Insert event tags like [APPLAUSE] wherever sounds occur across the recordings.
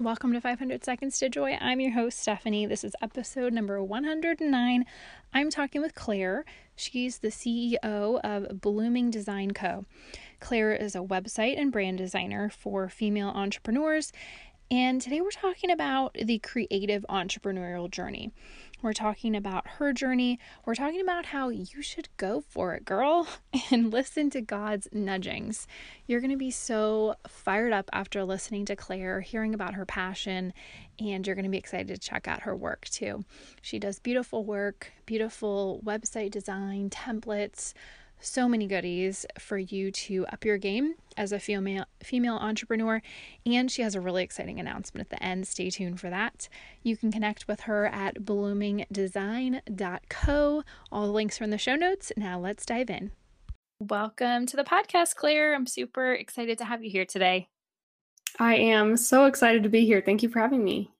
Welcome to 500 Seconds to Joy. I'm your host, Stephanie. This is episode number 109. I'm talking with Claire. She's the CEO of Blooming Design Co. Claire is a website and brand designer for female entrepreneurs. And today we're talking about the creative entrepreneurial journey. We're talking about her journey. We're talking about how you should go for it, girl, [LAUGHS] and listen to God's nudgings. You're going to be so fired up after listening to Claire, hearing about her passion, and you're going to be excited to check out her work too. She does beautiful work, beautiful website design, templates, so many goodies for you to up your game as a female female entrepreneur. And she has a really exciting announcement at the end. Stay tuned for that. You can connect with her at bloomingdesign.co all the links are in the show notes. Now let's dive in. Welcome to the podcast claire. I'm super excited to have you here today. I am so excited to be here. Thank you for having me.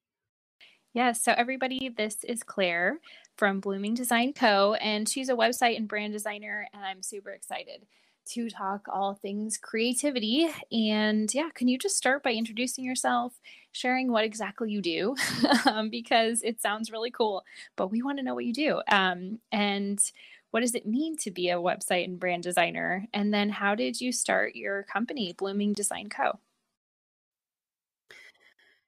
Yes, so everybody, this is Claire from Blooming Design Co. And she's a website and brand designer. And I'm super excited to talk all things creativity. And yeah, can you just start by introducing yourself, sharing what exactly you do? [LAUGHS] um, because it sounds really cool, but we want to know what you do. Um, and what does it mean to be a website and brand designer? And then how did you start your company, Blooming Design Co.?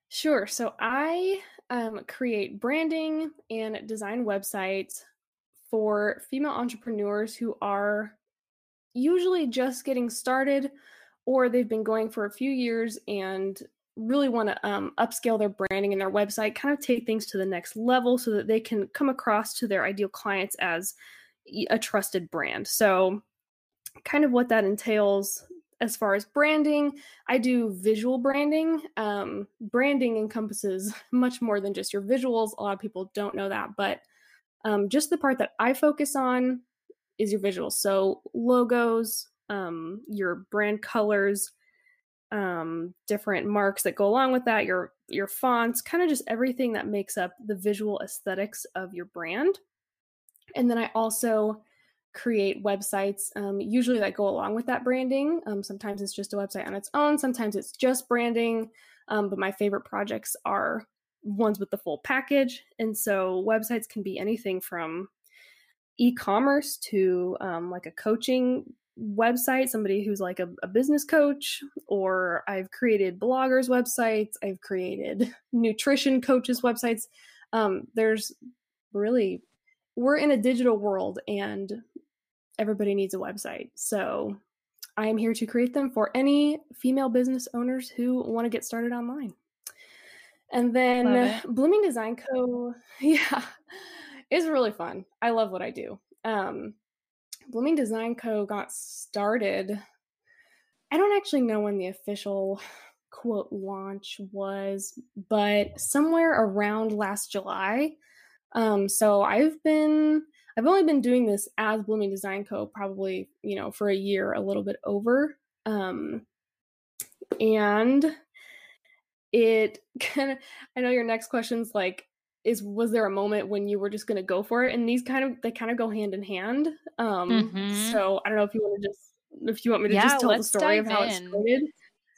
Sure. So I um, create branding and design websites for female entrepreneurs who are usually just getting started or they've been going for a few years and really want to um, upscale their branding and their website, kind of take things to the next level so that they can come across to their ideal clients as a trusted brand. So, kind of what that entails as far as branding, I do visual branding. Um, branding encompasses [LAUGHS] much more than just your visuals. A lot of people don't know that, but um, just the part that I focus on is your visuals. So logos, um, your brand colors, um, different marks that go along with that, your your fonts, kind of just everything that makes up the visual aesthetics of your brand. And then I also create websites, um, usually that go along with that branding. Um, sometimes it's just a website on its own, sometimes it's just branding. Um, but my favorite projects are ones with the full package. And so websites can be anything from e commerce to um, like a coaching website, somebody who's like a, a, business coach, or I've created bloggers' websites, I've created [LAUGHS] nutrition coaches' websites. Um, there's really, we're in a digital world and everybody needs a website. So I am here to create them for any female business owners who want to get started online. And then Blooming Design Co. [LAUGHS] Yeah, is really fun. I love what I do. Um, Blooming Design Co. got started. I don't actually know when the official quote launch was, but somewhere around last July. Um, so I've been I've only been doing this as Blooming Design Co. probably, you know, for a year, a little bit over. Um, and it [LAUGHS] kind of, I know your next question's like, is was there a moment when you were just going to go for it? And these kind of, they kind of go hand in hand. Um, mm-hmm. So I don't know if you want to just, if you want me to yeah, just tell the story of how in. it started.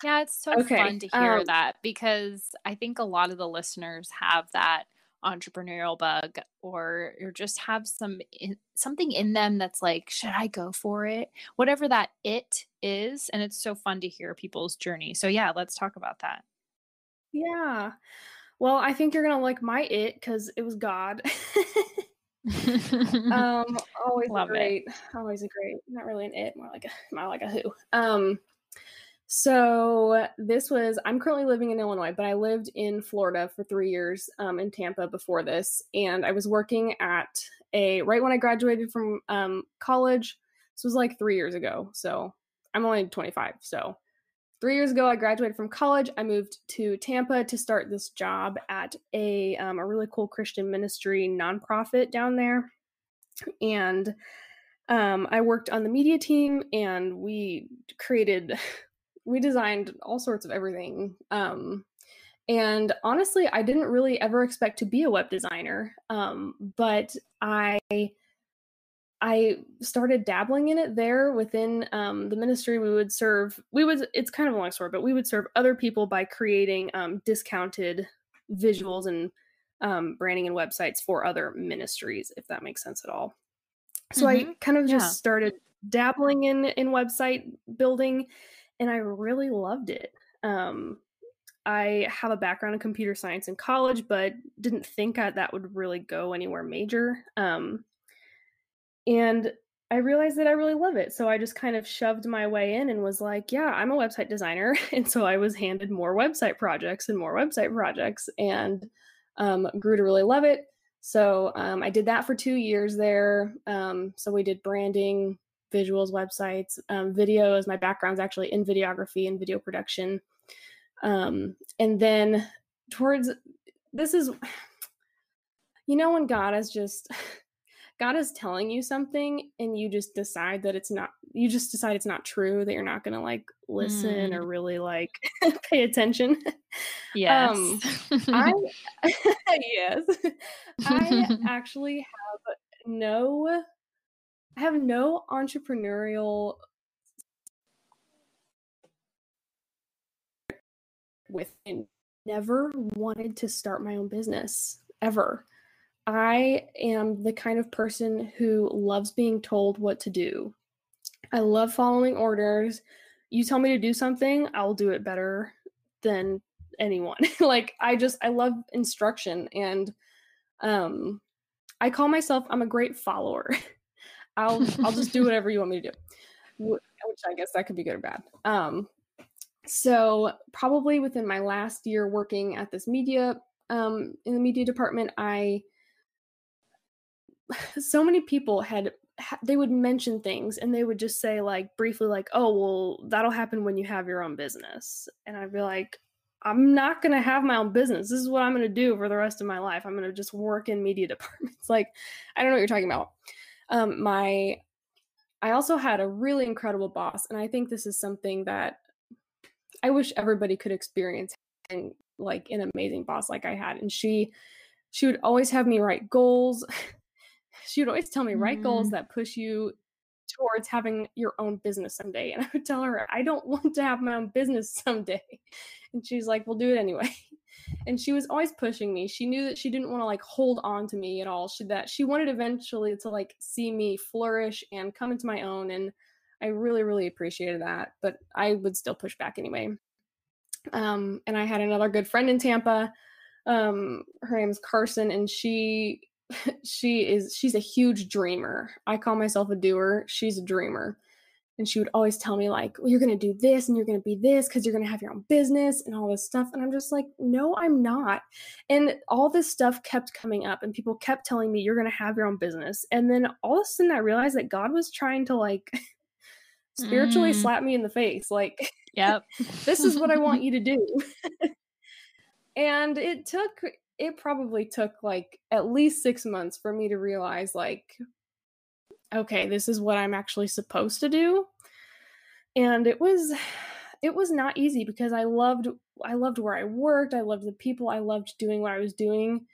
Yeah, it's so okay. fun to hear um, that because I think a lot of the listeners have that entrepreneurial bug or or just have some in, something in them that's like should i go for it? Whatever that it is and it's so fun to hear people's journey. So yeah let's talk about that. Yeah. Well i think you're gonna like my it because it was god. [LAUGHS] [LAUGHS] Um always Love great it. always a great not really an it more like a [LAUGHS] more like a who. Um so this was I'm currently living in Illinois, but I lived in Florida for three years um, in Tampa before this, and I was working at a right when I graduated from um, college. This was like three years ago, so I'm only 25. So three years ago, I graduated from college. I moved to Tampa to start this job at a um, a really cool Christian ministry nonprofit down there, and um, I worked on the media team, and we created we designed all sorts of everything. Um, and honestly, I didn't really ever expect to be a web designer. Um, but I I started dabbling in it there within um, the ministry. We would serve, we would, it's kind of a long story, but we would serve other people by creating um, discounted visuals and um, branding and websites for other ministries, if that makes sense at all. So mm-hmm. I kind of just yeah. started dabbling in in website building, and I really loved it. Um, I have a background in computer science in college, but didn't think I, that would really go anywhere major. Um, and I realized that I really love it. So I just kind of shoved my way in and was like, yeah, I'm a website designer. [LAUGHS] And so I was handed more website projects and more website projects and um, grew to really love it. So um, I did that for two years there. Um, so we did branding, visuals, websites, um, videos. My background's actually in videography and video production. Um, and then towards this is, [SIGHS] you know, when God is just [LAUGHS] God is telling you something and you just decide that it's not you just decide it's not true that you're not going to like listen mm. or really like [LAUGHS] pay attention. Yes. Um I yes. I [LAUGHS] actually have no I have no entrepreneurial within never wanted to start my own business ever. I am the kind of person who loves being told what to do. I love following orders. You tell me to do something, I'll do it better than anyone. [LAUGHS] like I just I love instruction and um I call myself I'm a great follower. [LAUGHS] I'll I'll just do [LAUGHS] whatever you want me to do. Which I guess that could be good or bad. Um so probably within my last year working at this media um in the media department, I [SIGHS] so many people had they would mention things and they would just say like briefly like oh well that'll happen when you have your own business. And i'd be like i'm not going to have my own business. This is what i'm going to do for the rest of my life. I'm going to just work in media [LAUGHS] departments. Like i don't know what you're talking about um my i also had a really incredible boss and i think this is something that i wish everybody could experience and like an amazing boss like i had and she she would always have me write goals [LAUGHS] she would always tell me write mm. goals that push you towards having your own business someday. And I would tell her, I don't [LAUGHS] want to have my own business someday. And she's like, We'll do it anyway. And she was always pushing me. She knew that she didn't want to like hold on to me at all. She that she wanted eventually to like see me flourish and come into my own. And I really, really appreciated that. But I would still push back anyway. Um, and I had another good friend in Tampa. Um, her name's Carson, and she [LAUGHS] she is she's a huge dreamer. I call myself a doer. She's a dreamer. And she would always tell me like, well, "You're going to do this and you're going to be this cuz you're going to have your own business and all this stuff." And I'm just like, "No, I'm not." And all this stuff kept coming up and people kept telling me, "You're going to have your own business." And then all of a sudden I realized that God was trying to like [LAUGHS] spiritually mm. slap me in the face like, "Yep. [LAUGHS] this is what I want [LAUGHS] you to do." and it took it probably took like at least six months for me to realize like okay this is what i'm actually supposed to do. And it was it was not easy because i loved i loved where i worked i loved the people i loved doing what i was doing.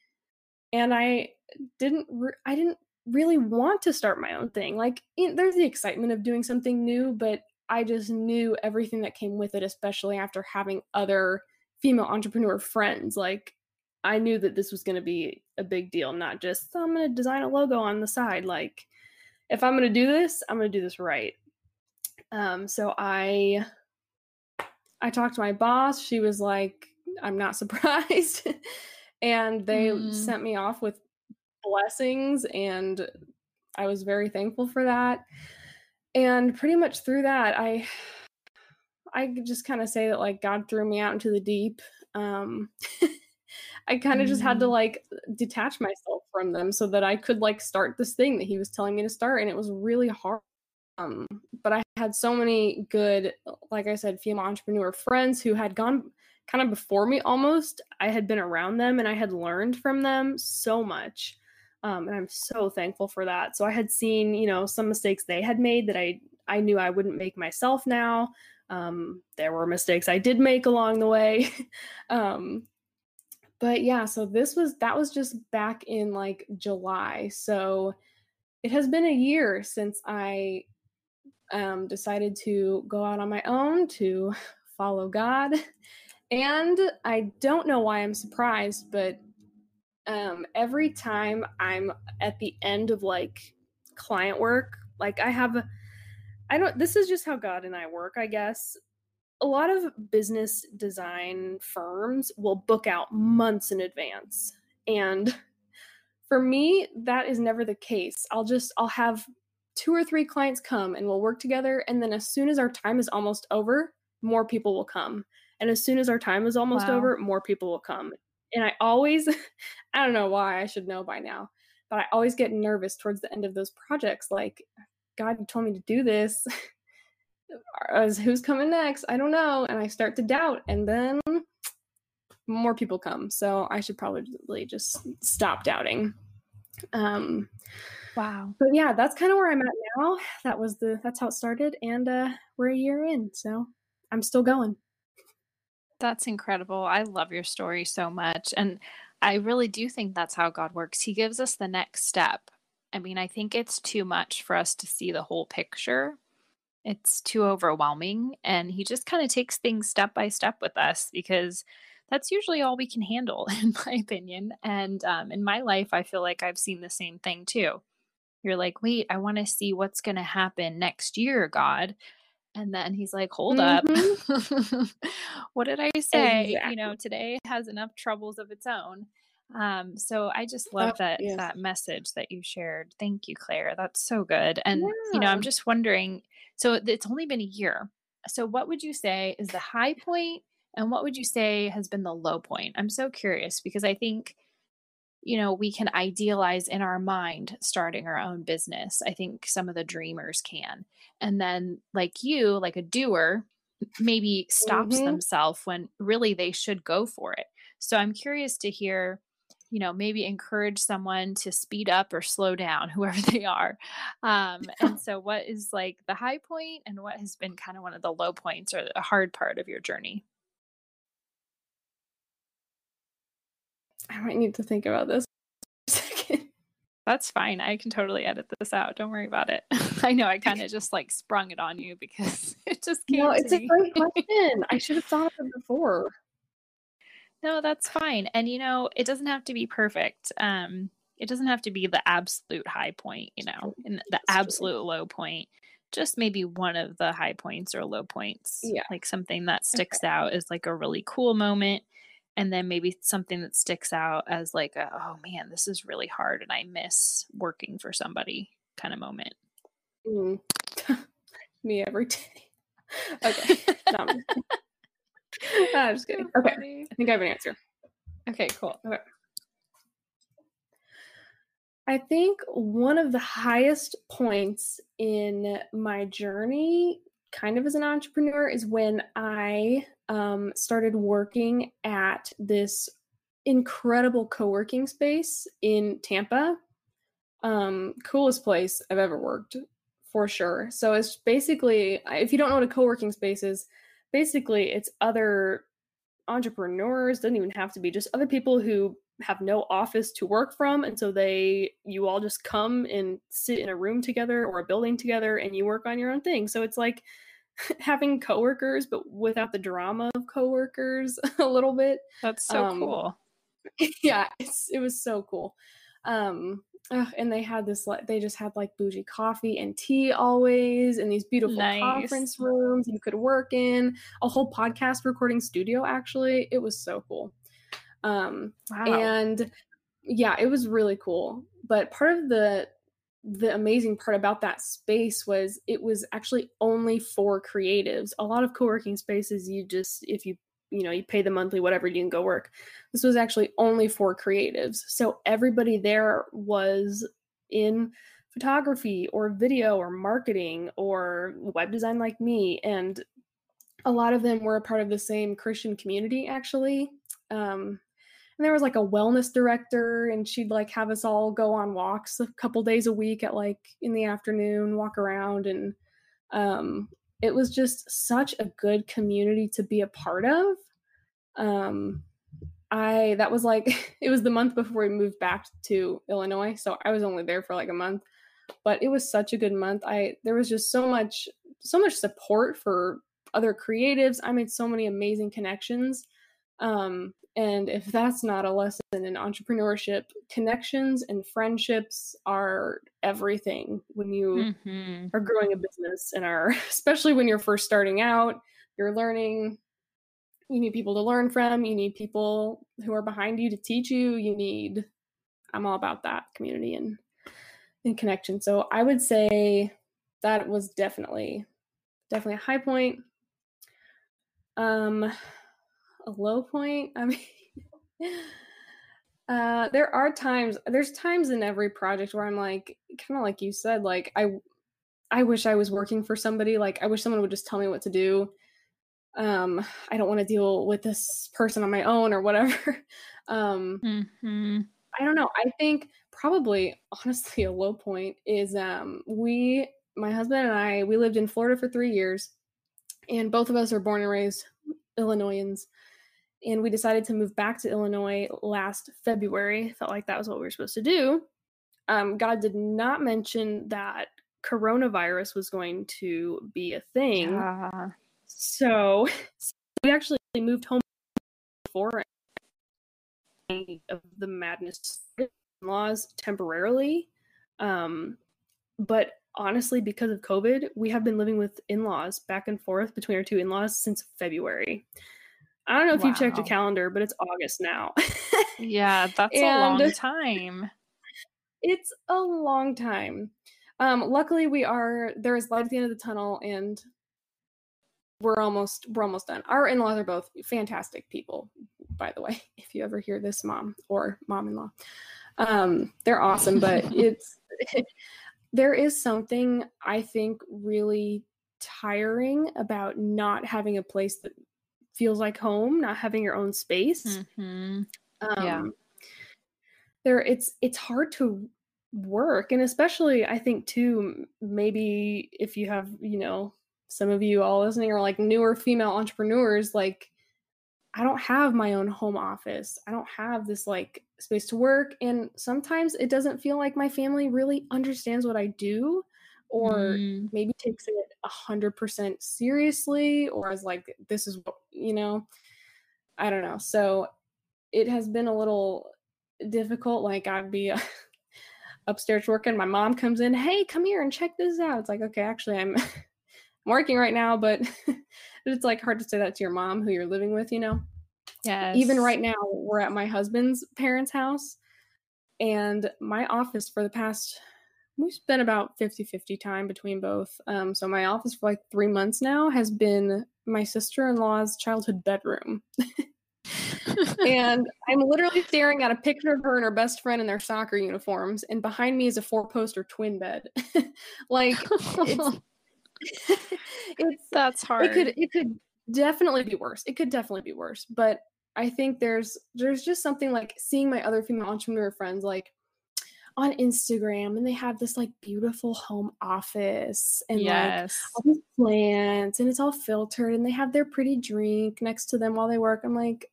And i didn't re- i didn't really want to start my own thing. Like there's the excitement of doing something new but i just knew everything that came with it especially after having other female entrepreneur friends. Like I knew that this was going to be a big deal, not just oh, I'm going to design a logo on the side. Like, if I'm going to do this, I'm going to do this right. Um, so I, I talked to my boss. She was like, "I'm not [LAUGHS] surprised," and they mm. sent me off with blessings, and I was very thankful for that. And pretty much through that, I, I just kind of say that like God threw me out into the deep. Um, [LAUGHS] I kind of mm-hmm. just had to mm-hmm. like detach myself from them so that I could like start this thing that he was telling me to start and it was really hard. Um, but I had so many good like I said female entrepreneur friends who had gone kind of before me almost. I had been around them and I had learned from them so much. Um, and I'm so thankful for that. So I had seen, you know, some mistakes they had made that I I knew I wouldn't make myself now. Um, there were mistakes I did make along the way. [LAUGHS] um, but yeah, so this was that was just back in like July. So it has been a year since I um, decided to go out on my own to [LAUGHS] follow God. And I don't know why I'm surprised, but um, every time I'm at the end of like client work, like I have, I don't, this is just how God and I work, I guess. A lot of business design firms will book out months in advance. And for me, that is never the case. I'll just, I'll have two or three clients come and we'll work together. And then as soon as our time is almost over, more people will come. And as soon as our time is almost wow. over, more people will come. And I always, [LAUGHS] I don't know why, I should know by now, but I always get nervous towards the end of those projects. Like, God, you told me to do this. [LAUGHS] As who's coming next? I don't know. And I start to doubt. And then more people come. So I should probably just stop doubting. Um, wow. But yeah, that's kind of where I'm at now. That was the, that's how it started. And uh, we're a year in. So I'm still going. That's incredible. I love your story so much. And I really do think that's how God works. He gives us the next step. I mean, I think it's too much for us to see the whole picture. It's too overwhelming. And He just kind of takes things step by step with us because that's usually all we can handle, [LAUGHS] in my opinion. And um, in my life, I feel like I've seen the same thing too. You're like, wait, I want to see what's going to happen next year, God. And then he's like, hold mm-hmm. up. [LAUGHS] what did I say? Exactly. You know, today has enough troubles of its own. Um, so I just love oh, that yes. that message that you shared. Thank you, Claire. That's so good. And yeah. you know, I'm just wondering. So it's only been a year. So what would you say is the high point, and what would you say has been the low point? I'm so curious because I think you know, we can idealize in our mind starting our own business. I think some of the dreamers can. And then, like you, like a doer, maybe stops mm-hmm. themselves when really they should go for it. So I'm curious to hear, you know, maybe encourage someone to speed up or slow down, [LAUGHS] whoever they are. Um, [LAUGHS] and so, what is like the high point and what has been kind of one of the low points or a hard part of your journey? I might need to think about this. [LAUGHS] That's fine. I can totally edit this out. Don't worry about it. I know I kind of just like sprung it on you because it just came. No, it's a great question. I should have thought of it before. No, that's fine. And you know, it doesn't have to be perfect. Um, it doesn't have to be the absolute high point, you know, and the absolute low point. Just maybe one of the high points or low points. Yeah. Like something that sticks okay. out is like a really cool moment and then maybe something that sticks out as like a, oh man this is really hard and i miss working for somebody kind of moment mm. [LAUGHS] me every day [LAUGHS] okay no, I'm, just I'm just kidding. [LAUGHS] Okay. I think i have an answer. Okay cool. Okay. I think one of the highest points in my journey, kind of as an entrepreneur, is when I um, started working at this incredible co-working space in Tampa. Um, coolest place I've ever worked for sure. So it's basically, if you don't know what a co-working space is, basically it's other entrepreneurs, doesn't even have to be just other people who have no office to work from and so they you all just come and sit in a room together or a building together and you work on your own thing. So it's like [LAUGHS] having coworkers, but without the drama of coworkers [LAUGHS] a little bit. That's so um, cool. [LAUGHS] Yeah, it's it was so cool. Um, and they had this like they just had like bougie coffee and tea always in these beautiful nice. conference rooms you could work in a whole podcast recording studio actually it was so cool um wow. and yeah it was really cool but part of the the amazing part about that space was it was actually only for creatives. A lot of co-working spaces you just if you you know, you pay the monthly whatever you can go work. This was actually only for creatives. So everybody there was in photography or video or marketing or web design like me and a lot of them were a part of the same Christian community actually. Um, and there was like a wellness director and she'd like have us all go on walks a couple days a week at like in the afternoon walk around and um it was just such a good community to be a part of um i that was like [LAUGHS] it was the month before we moved back to illinois so i was only there for like a month but it was such a good month. I there was just so much so much support for other creatives. I made so many amazing connections. Um, and if that's not a lesson in entrepreneurship, connections and friendships are everything when you mm-hmm. are growing a business and are, [LAUGHS] especially when you're first starting out, you're learning. You need people to learn from. You need people who are behind you to teach you. You need, I'm all about that community and, and connection. So I would say that was definitely, definitely a high point. Um, a low point. I [LAUGHS] mean, uh, there are times. There's times in every project where I'm like, kind of like you said, like I, I wish I was working for somebody. Like I wish someone would just tell me what to do. Um, I don't want to deal with this person on my own or whatever. [LAUGHS] um, mm-hmm. I don't know. I think probably honestly a low point is um we my husband and I we lived in Florida for 3 years and both of us are born and raised Illinoisans. And we decided to move back to Illinois last February. Felt like that was what we were supposed to do. Um, God did not mention that coronavirus was going to be a thing. Yeah. So, so [LAUGHS] we actually moved home before any of the madness laws temporarily. Um, but honestly, because of COVID, we have been living with in laws back and forth between our two in laws since February. I don't know if wow. you checked your calendar, but it's August now. yeah, [LAUGHS] that's a long [LAUGHS] time. It's a long time. Um, luckily, we are there is light at the end of the tunnel, and we're almost we're almost done. Our in laws are both fantastic people, by the way. [LAUGHS] If you ever hear this, mom or mom in law, um, they're awesome. But it's there is something I think really tiring about not having a place that feels like home, not having your own space. Mm-hmm. Um, yeah. There, it's it's hard to work, and especially I think too. Maybe if you have, you know, some of you all listening are like newer female entrepreneurs, like I don't have my own home office. I don't have this like space to work. And sometimes it doesn't feel like my family really understands what I do or mm. maybe takes it a hundred percent seriously or as like this is what you know. I don't know. So it has been a little difficult. Like I'd be [LAUGHS] upstairs working, my mom comes in, hey, come here and check this out. It's like, okay, actually I'm [LAUGHS] I'm working right now, but [LAUGHS] it's like hard to say that to your mom who you're living with, you know? Yeah. Even right now, we're at my husband's parents' house, and my office for the past we've spent about 50-50 time between both. Um, so my office for like three months now has been my sister-in-law's childhood bedroom. [LAUGHS] and I'm literally staring at a picture of her and her best friend in their soccer uniforms, and behind me is a four-poster twin bed. [LAUGHS] like it's [LAUGHS] it's that's hard. It could it could definitely be worse. It could definitely be worse. But I think there's there's just something like seeing my other female entrepreneur friends like on Instagram and they have this like beautiful home office and yes. like all these plants and it's all filtered and they have their pretty drink next to them while they work. I'm like,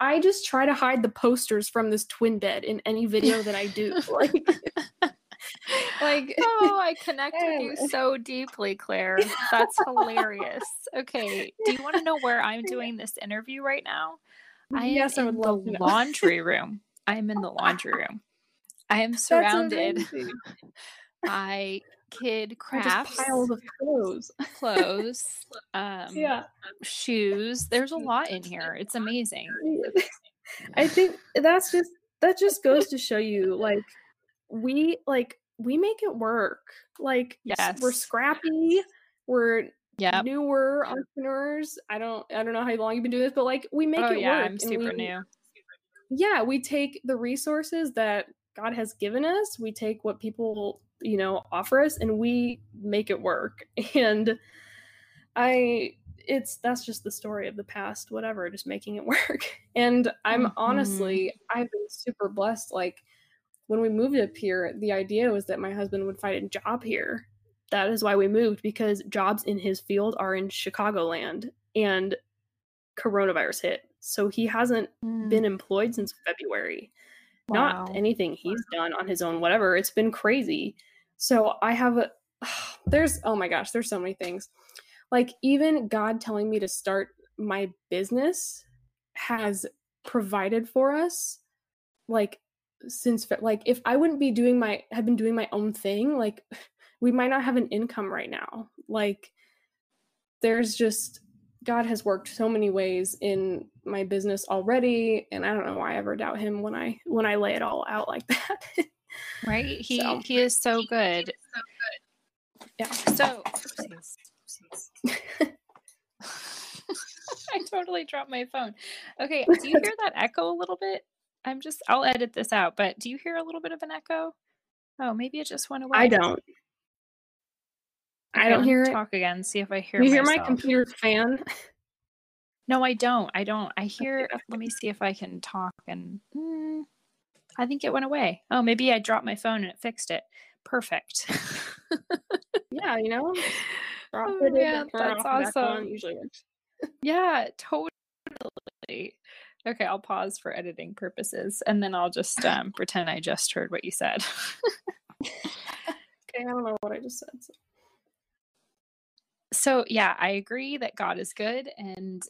I just try to hide the posters from this twin bed in any video that I do. [LAUGHS] like [LAUGHS] like [LAUGHS] oh i connect with you so deeply claire. That's hilarious. Okay do you want to know where i'm doing this interview right now? I am yes, in the laundry room. I'm in the laundry room i am surrounded [LAUGHS] by kid [LAUGHS] crafts piles of clothes clothes [LAUGHS] um yeah shoes there's a lot in here it's amazing i think that's just that just goes to show you like we like we make it work. Like yes. we're scrappy, we're yeah newer entrepreneurs. I don't I don't know how long you've been doing this, but like we make oh, it yeah, work. I'm super we, new. Yeah, we take the resources that God has given us, we take what people, you know, offer us and we make it work. [LAUGHS] And I it's that's just the story of the past, whatever, just making it [LAUGHS] work. And I'm mm-hmm. honestly, I've been super blessed. Like when we moved up here, the idea was that my husband would find a job here. That is why we moved because jobs in his field are in Chicagoland and coronavirus hit. So he hasn't mm. been employed since February. Wow. Not anything he's done on his own, whatever. It's been crazy. So I have a [SIGHS] there's oh my gosh, there's so many things. Like even God telling me to start my business has provided for us like since like if I wouldn't be doing my have been doing my own thing, like [SIGHS] we might not have an income right now. Like there's just God has worked so many ways in my business already and I don't know why I ever doubt him when I when I lay it all out like [LAUGHS] that. right? He so. he is so good. Yeah. So [LAUGHS] I totally dropped my phone. Okay, do you hear [LAUGHS] that echo a little bit? I'm just I'll edit this out, but do you hear a little bit of an echo? Oh, maybe it just went away. I don't. I don't hear talk it. Talk again. See if I hear. You myself. hear my computer fan? No, I don't. I don't. I [LAUGHS] hear. Let me see if I can talk. And mm, I think it went away. Oh, maybe I dropped my phone and it fixed it. Perfect. [LAUGHS] yeah, you know. [LAUGHS] Drop oh, it yeah, that's awesome. usually works. yeah, totally. Okay, I'll pause for editing purposes, and then I'll just um, pretend I just heard what you said. okay, I don't know what I just said. So. So yeah, I agree that God is good, and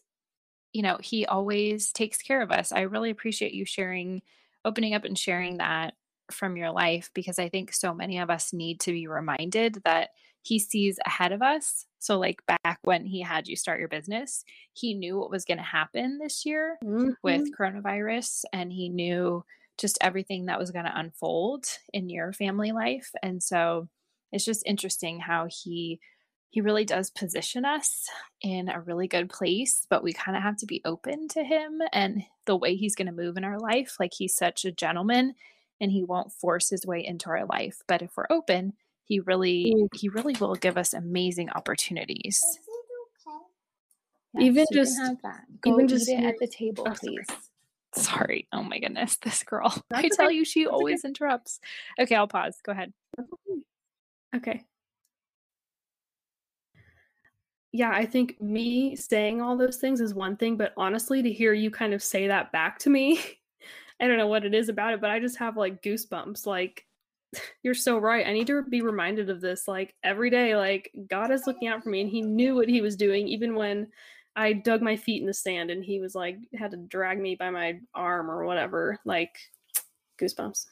you know He always takes care of us. I really appreciate you sharing, opening up, and sharing that from your life because I think so many of us need to be reminded that he sees ahead of us. So, like back when he had you start your business, he knew what was going to happen this year mm-hmm. with coronavirus, and he knew just everything that was going to unfold in your family life. And so, it's just interesting how he he really does position us in a really good place, but we kind of have to be open to him and the way he's going to move in our life. Like he's such a gentleman and he won't force his way into our life. But if we're open, he really mm. he really will give us amazing opportunities. Yes, even just even just at the table, oh, please. Sorry. sorry. Oh my goodness, [LAUGHS] this girl. That's I tell you, she That's always okay. interrupts. Okay, I'll pause. Go ahead. Okay. Yeah, I think me saying all those things is one thing, but honestly, to hear you kind of say that back to me [LAUGHS] I don't know what it is about it, but I just have like goosebumps. Like, [LAUGHS] you're so right. I need to be reminded of this like every day. Like, God is looking out for me and He knew what He was doing, even when I dug my feet in the sand and He was like, had to drag me by my arm or whatever. Like, [TSK] goosebumps.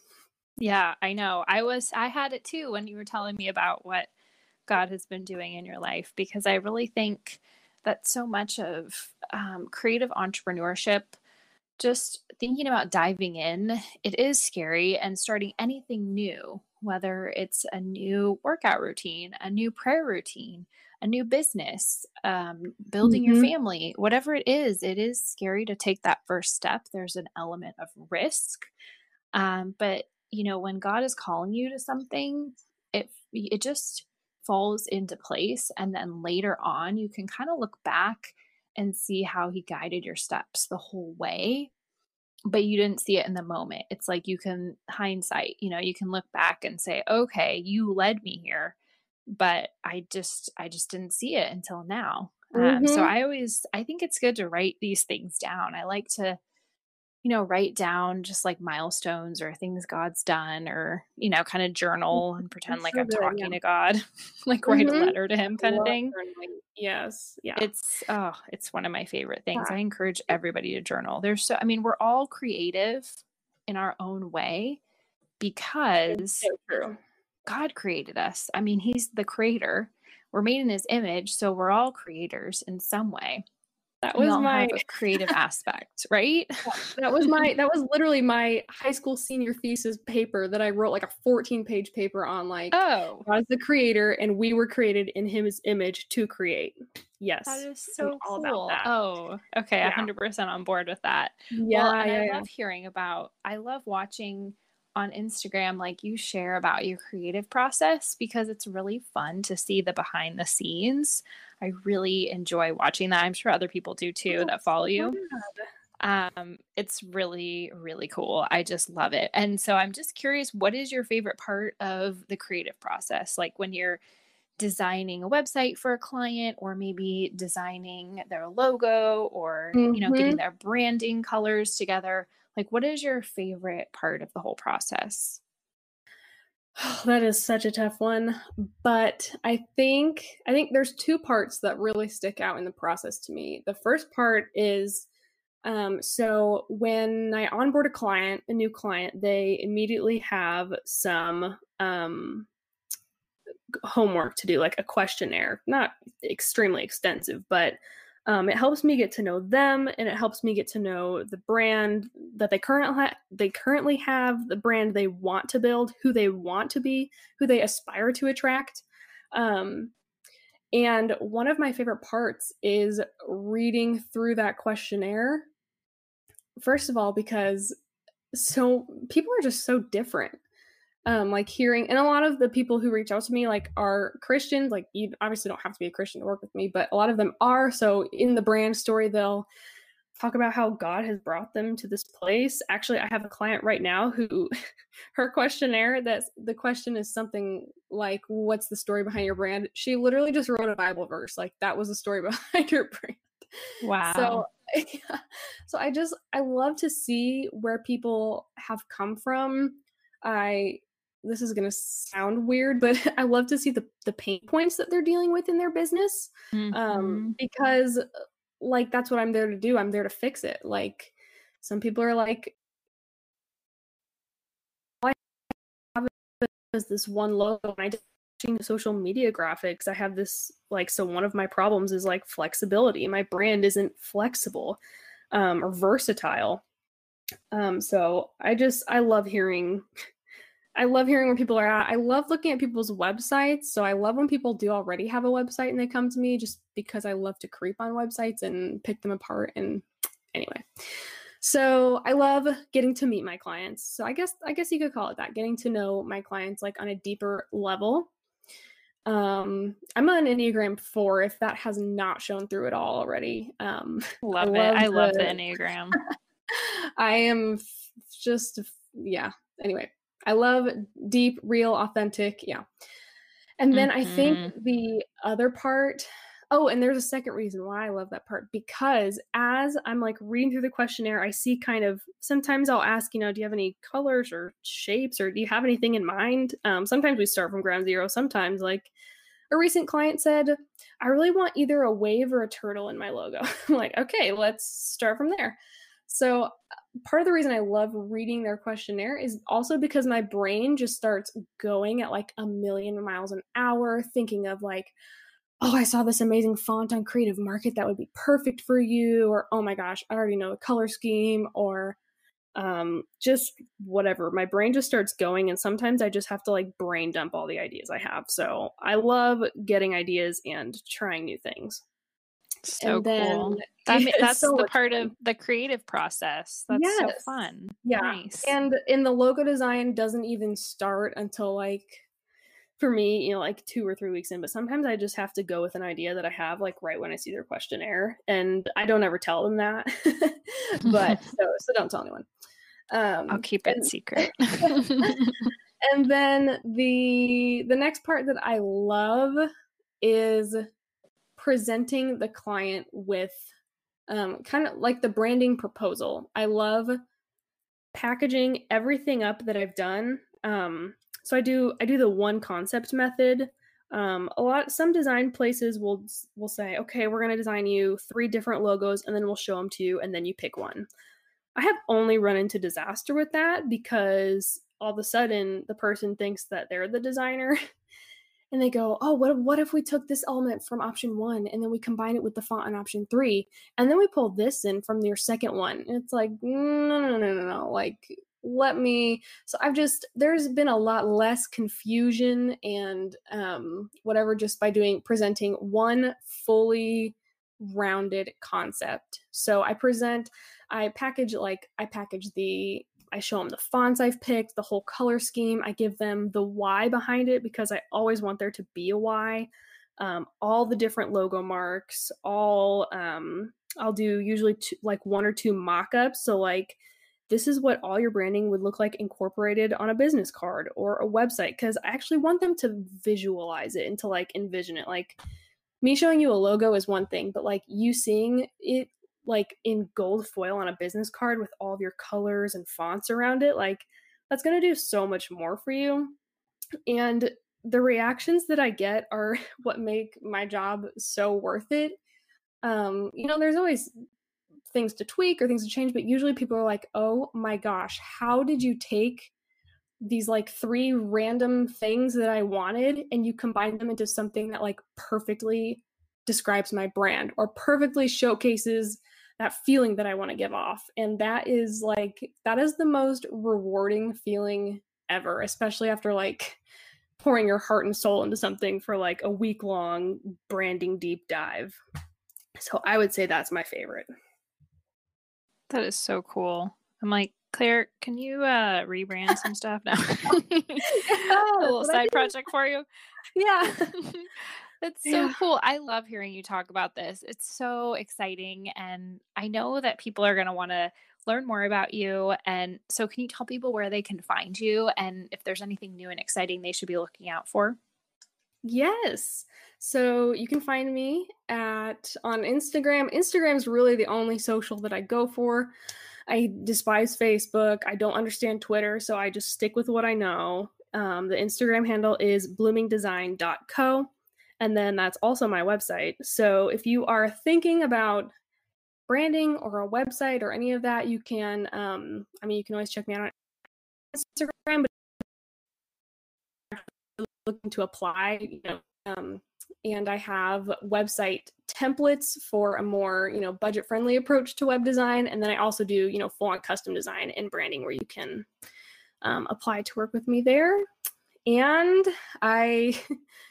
Yeah, I know. I was, I had it too when you were telling me about what God has been doing in your life because I really think that so much of um, creative entrepreneurship just thinking about diving in, it is scary and starting anything new, whether it's a new workout routine, a new prayer routine, a new business, um, building mm-hmm. your family, whatever it is, it is scary to take that first step. There's an element of risk. Um, but, you know, when God is calling you to something, it, it just falls into place. And then later on, you can kind of look back and see how he guided your steps the whole way but you didn't see it in the moment it's like you can hindsight you know you can look back and say okay you led me here but i just i just didn't see it until now mm-hmm. um, so i always i think it's good to write these things down i like to you know, write down just like milestones or things God's done or, you know, kind of journal and pretend That's like so I'm good, talking yeah. to God, [LAUGHS] like mm-hmm. write a mm-hmm. letter to him kind of thing. Yes. Yeah. It's oh, it's one of my favorite things. Yeah. I encourage everybody to journal. There's so I mean, we're all creative in our own way because so God created us. I mean, he's the creator. We're made in his image, so we're all creators in some way. That was my [LAUGHS] creative aspect, right? that was my that was literally my high school senior thesis paper that I wrote like a 14 page paper on like oh as the creator and we were created in his image to create. Yes. That is so cool. Oh, okay, yeah. 100% on board with that. Yeah, well, yeah, I love hearing about I love watching on Instagram, like you share about your creative process because it's really fun to see the behind the scenes. I really enjoy watching that. I'm sure other people do too that follow you. Um, it's really, really cool. I just love it. And so I'm just curious, what is your favorite part of the creative process? Like when you're designing a website for a client or maybe designing their logo or mm-hmm. you know getting mm-hmm. their branding colors together like, what is your favorite part of the whole process? [SIGHS] that is such a tough one, but I think I think there's two parts that really stick out in the process to me. The first part is um, so when I onboard a client, a new client, they immediately have some um, homework to do, like a questionnaire, not extremely extensive, but um, it helps me get to know them and it helps me get to know the brand that they currently ha- they currently have, the brand they want to build, who they want to be, who they aspire to attract. Um, and one of my favorite parts is reading through that questionnaire. First of all, because so people are just so different um, like hearing and a lot of the people who reach out to me like are christians like you obviously don't have to be a christian to work with me but a lot of them are. So in the brand story they'll talk about how god has brought them to this place. Actually i have a client right now who [LAUGHS] her questionnaire that the question is something like what's the story behind your brand? She literally just wrote a bible verse like that was the story [LAUGHS] behind her brand. Wow. so [LAUGHS] yeah. so i just i love to see where people have come from. I this is going to sound weird, but [LAUGHS] I love to see the the pain points that they're dealing with in their business, um, mm-hmm. um, because like that's what I'm there to do. I'm there to fix it. Like some people are like, why have this one logo, and I just the social media graphics. I have this like so one of my problems is like flexibility. My brand isn't flexible um, or versatile. Um, so I just I love hearing I love hearing where people are at. I love looking at people's websites. So I love when people do already have a website and they come to me just because I love to creep on websites and pick them apart. And anyway, so I love getting to meet my clients. So I guess I guess you could call it that, getting to know my clients like on a deeper level. Um, I'm an Enneagram four. If that has not shown through at all already, um, [LAUGHS] love, I love it. I love the Enneagram. [LAUGHS] I am just yeah. Anyway, I love deep, real, authentic. Yeah. And then mm-hmm. I think mm-hmm. the other part, oh, and there's a second reason why I love that part because as I'm like reading through the questionnaire, I see kind of sometimes I'll ask, you know, do you have any colors or shapes or do you have anything in mind? Um, sometimes we start from ground zero. Sometimes, like a recent client said, I really want either a wave or a turtle in my logo. [LAUGHS] I'm like, okay, let's start from there. So part of the reason I love reading their questionnaire is also because my brain just starts going at like a million miles an hour, thinking of like, oh, I saw this amazing font on Creative Market that would be perfect for you, or oh my gosh, I already know the color scheme, or um, just whatever. My brain just starts going, and sometimes I just have to like brain dump all the ideas I have. So I love getting ideas and trying new things. So and then, cool. [LAUGHS] That, that's so the part fun. of the creative process. That's yes. so fun. Yeah. Nice. And in the logo design doesn't even start until like for me, you know, like two or three weeks in, but sometimes I just have to go with an idea that I have like right when I see their questionnaire. And I don't ever tell them that. [LAUGHS] but [LAUGHS] so so don't tell anyone. Um I'll keep it and, secret. and then the the next part that I love is presenting the client with um, kind of like the branding proposal. I love packaging everything up that I've done. Um, so I do I do the one concept method. Um, a lot some design places will will say, okay, we're gonna design you three different logos, and then we'll show them to you, and then you pick one. I have only run into disaster with that because all of a sudden the person thinks that they're the designer [LAUGHS] and they go, "Oh, what what if we took this element from option 1 and then we combine it with the font on option 3 and then we pull this in from your second one." And it's like, "No, no, no, no, no. Like let me so I've just there's been a lot less confusion and um whatever just by doing presenting one fully rounded concept. So I present I package like I package the I show them the fonts I've picked, the whole color scheme. I give them the why behind it because I always want there to be a why. Um, all the different logo marks, all um, I'll do usually like one or two mock-ups. So like this is what all your branding would look like incorporated on a business card or a website because I actually want them to visualize it and to like envision it. Like me showing you a logo is one thing, but like you seeing it like in gold foil on a business card with all of your colors and fonts around it, like that's going to do so much more for you. And the reactions that I get are [LAUGHS] what make my job so worth it. Um, you know, there's always things to tweak or things to change, but usually people are like, oh my gosh, how did you take these like three random things that I wanted and you combine them into something that like perfectly describes my brand or perfectly showcases that feeling that I want to give off. And that is like, that is the most rewarding feeling ever, especially after like pouring your heart and soul into something for like a week long branding deep dive. So I would say that's my favorite. That is so cool. I'm like, Claire, can you uh rebrand some stuff now? [LAUGHS] [LAUGHS] a little side project for you. Yeah. [LAUGHS] That's so yeah. cool. I love hearing you talk about this. It's so exciting. And I know that people are going to want to learn more about you. And so, can you tell people where they can find you and if there's anything new and exciting they should be looking out for? Yes. So you can find me at on Instagram. Instagram is really the only social that I go for. I despise Facebook. I don't understand Twitter, so I just stick with what I know. Um, the Instagram handle is bloomingdesign.co. And then that's also my website. So if you are thinking about branding or a website or any of that, you can, um, I mean, you can always check me out on Instagram, but looking to apply, you know, um, and I have website templates for a more, you know, budget friendly approach to web design. And then I also do, you know, full on custom design and branding where you can um, apply to work with me there. And I [LAUGHS]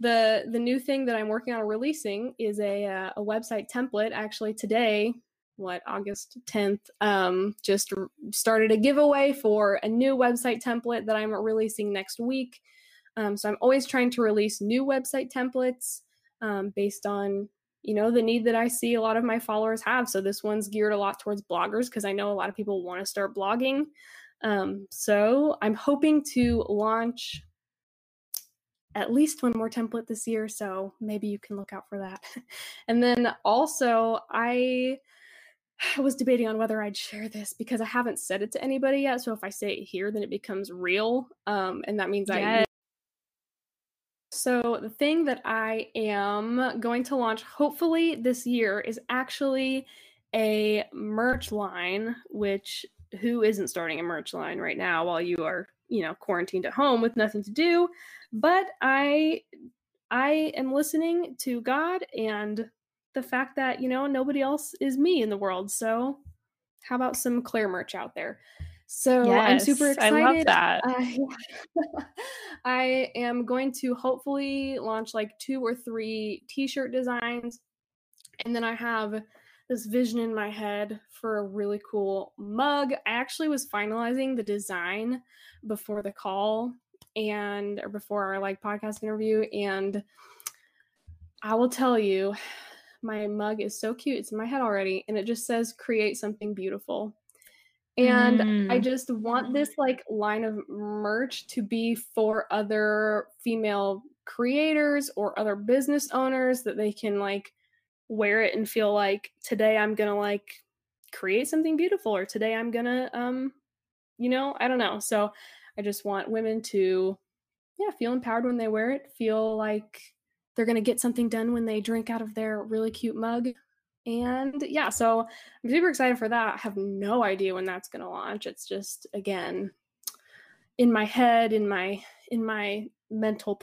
the the new thing that I'm working on releasing is a uh, a website template. Actually, today, what August 10th, um, just started a giveaway for a new website template that I'm releasing next week. Um, so I'm always trying to release new website templates um, based on you know the need that I see a lot of my followers have. So this one's geared a lot towards bloggers because I know a lot of people want to start blogging. Um, so I'm hoping to launch at least one more template this year, so maybe you can look out for that. [LAUGHS] and then also, I was debating on whether I'd share this because I haven't said it to anybody yet. So if I say it here, then it becomes real, um, and that means yes. I. So the thing that I am going to launch, hopefully this year, is actually a merch line. Which who isn't starting a merch line right now while you are you know quarantined at home with nothing to do but i i am listening to god and the fact that you know nobody else is me in the world so how about some claire merch out there? So yes, i'm super excited i love that. I, [LAUGHS] I am going to hopefully launch like two or three t-shirt designs and then i have this vision in my head for a really cool mug. I actually was finalizing the design before the call and or before our like podcast interview and I will tell you my mug is so cute. It's in my head already and it just says create something beautiful. And mm. I just want this like line of merch to be for other female creators or other business owners that they can like wear it and feel like today I'm going to like create something beautiful or today I'm going to um you know, I don't know. So I just want women to yeah, feel empowered when they wear it, feel like they're going to get something done when they drink out of their really cute mug. And yeah, so I'm super excited for that. I have no idea when that's going to launch. It's just again in my head, in my in my mental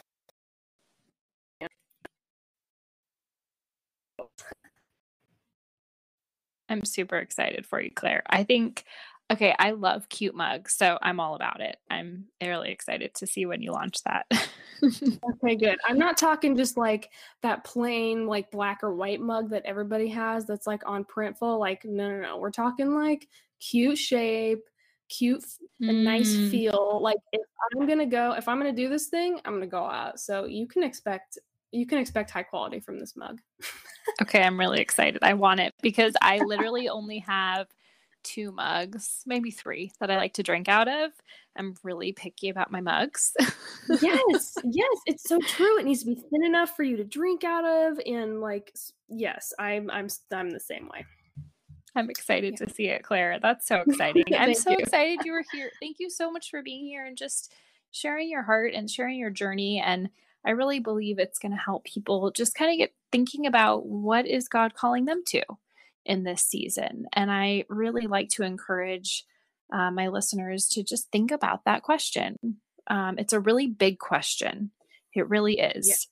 I'm super excited for you, Claire. I think, okay, I love cute mugs, so I'm all about it. I'm really excited to see when you launch that. [LAUGHS] okay, good. I'm not talking just like that plain, like black or white mug that everybody has that's like on Printful. Like, no, no, no. We're talking like cute shape, cute, mm. a nice feel. Like, if I'm gonna go, if I'm gonna do this thing, I'm gonna go out. So you can expect you can expect high quality from this mug. [LAUGHS] okay, I'm really excited. I want it because I literally only have two mugs, maybe three that I like to drink out of. I'm really picky about my mugs. [LAUGHS] yes, yes, it's so true. It needs to be thin enough for you to drink out of, and like, yes, I'm, I'm, I'm the same way. I'm excited to see it, Claire. That's so [LAUGHS] exciting. I'm so you. excited you were here. Thank you so much for being here and just sharing your heart and sharing your journey. And I really believe it's going to help people just kind of get thinking about what is God calling them to in this season. And I really like to encourage uh, my listeners to just think about that question. Um, it's a really big question. It really is. Yes.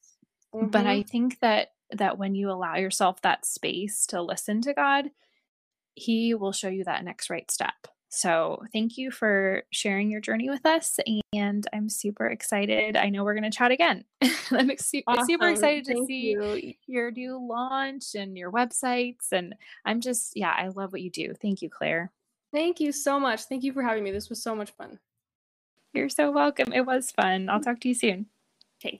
Mm-hmm. But I think that that when you allow yourself that space to listen to God, he will show you that next right step. So, thank you for sharing your journey with us. And I'm super excited. I know we're going to chat again. [LAUGHS] I'm ex- awesome. super excited to see you. your new launch and your websites. And I'm just, yeah, I love what you do. Thank you, Claire. Thank you so much. Thank you for having me. This was so much fun. You're so welcome. It was fun. I'll talk to you soon. Okay.